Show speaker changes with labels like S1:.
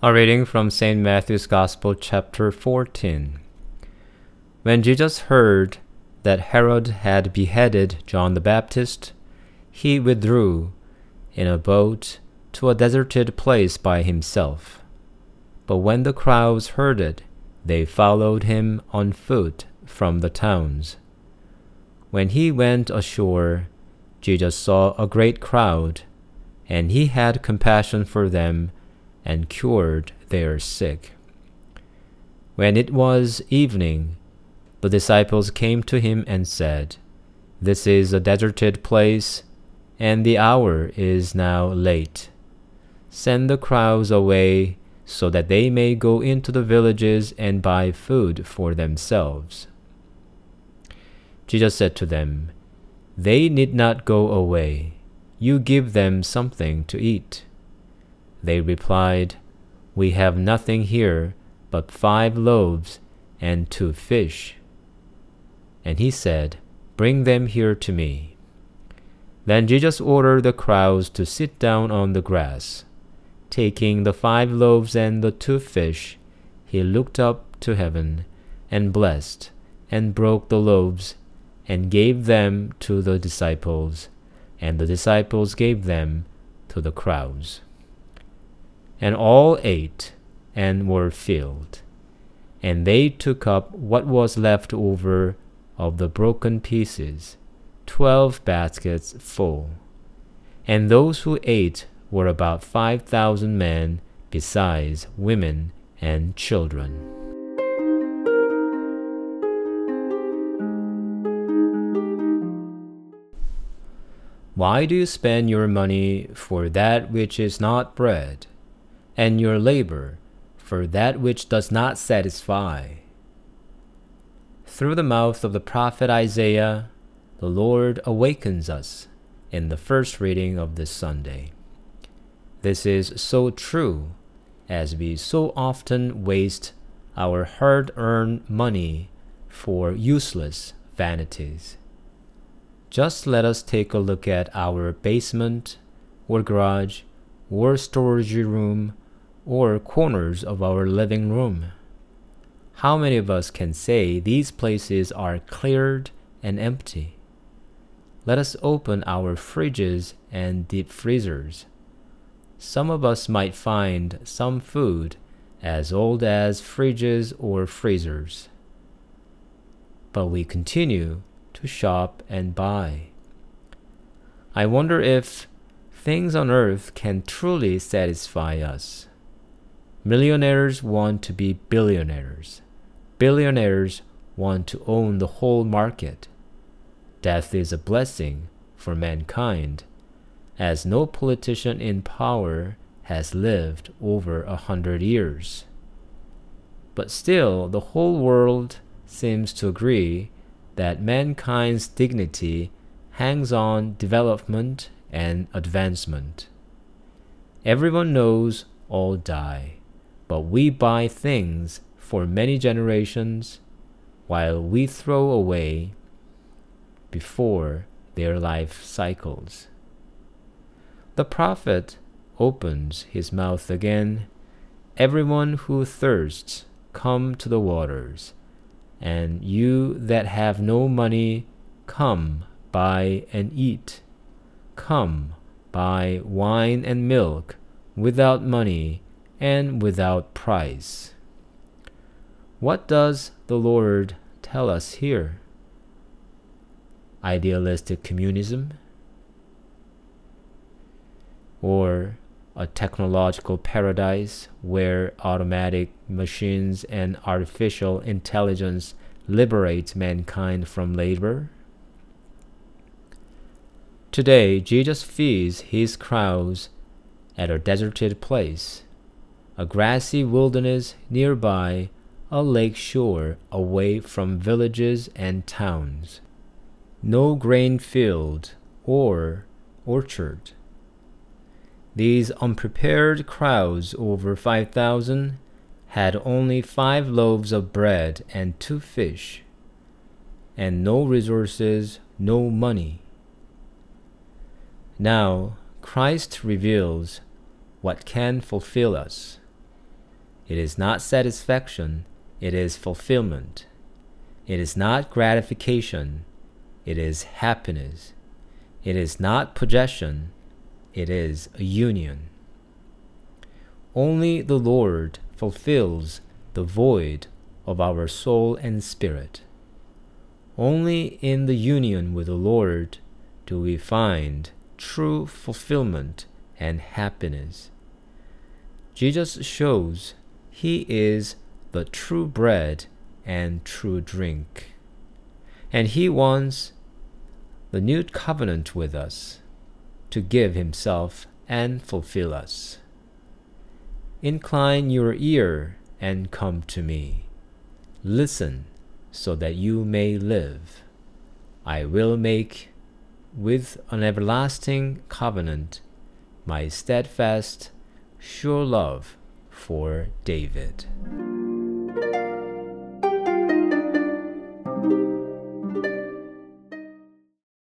S1: A reading from St. Matthew's Gospel, chapter 14. When Jesus heard that Herod had beheaded John the Baptist, he withdrew in a boat to a deserted place by himself. But when the crowds heard it, they followed him on foot from the towns. When he went ashore, Jesus saw a great crowd, and he had compassion for them and cured their sick. When it was evening, the disciples came to him and said, This is a deserted place, and the hour is now late. Send the crowds away so that they may go into the villages and buy food for themselves. Jesus said to them, They need not go away. You give them something to eat. They replied, We have nothing here but five loaves and two fish. And he said, Bring them here to me. Then Jesus ordered the crowds to sit down on the grass. Taking the five loaves and the two fish, he looked up to heaven and blessed and broke the loaves and gave them to the disciples, and the disciples gave them to the crowds. And all ate and were filled. And they took up what was left over of the broken pieces, twelve baskets full. And those who ate were about five thousand men, besides women and children. Why do you spend your money for that which is not bread? And your labor for that which does not satisfy. Through the mouth of the prophet Isaiah, the Lord awakens us in the first reading of this Sunday. This is so true as we so often waste our hard earned money for useless vanities. Just let us take a look at our basement or garage or storage room or corners of our living room. How many of us can say these places are cleared and empty? Let us open our fridges and deep freezers. Some of us might find some food as old as fridges or freezers. But we continue to shop and buy. I wonder if things on earth can truly satisfy us. Millionaires want to be billionaires. Billionaires want to own the whole market. Death is a blessing for mankind, as no politician in power has lived over a hundred years. But still, the whole world seems to agree that mankind's dignity hangs on development and advancement. Everyone knows all die but we buy things for many generations while we throw away before their life cycles. The prophet opens his mouth again. Everyone who thirsts, come to the waters, and you that have no money, come, buy and eat. Come, buy wine and milk without money and without price. What does the Lord tell us here? Idealistic communism? Or a technological paradise where automatic machines and artificial intelligence liberate mankind from labor? Today, Jesus feeds his crowds at a deserted place a grassy wilderness nearby, a lake shore away from villages and towns. No grain field or orchard. These unprepared crowds, over 5,000, had only five loaves of bread and two fish, and no resources, no money. Now, Christ reveals what can fulfill us It is not satisfaction, it is fulfillment. It is not gratification, it is happiness. It is not possession, it is a union. Only the Lord fulfills the void of our soul and spirit. Only in the union with the Lord do we find true fulfillment and happiness. Jesus shows he is the true bread and true drink. And he wants the new covenant with us to give himself and fulfill us. Incline your ear and come to me. Listen so that you may live. I will make with an everlasting covenant my steadfast, sure love for David.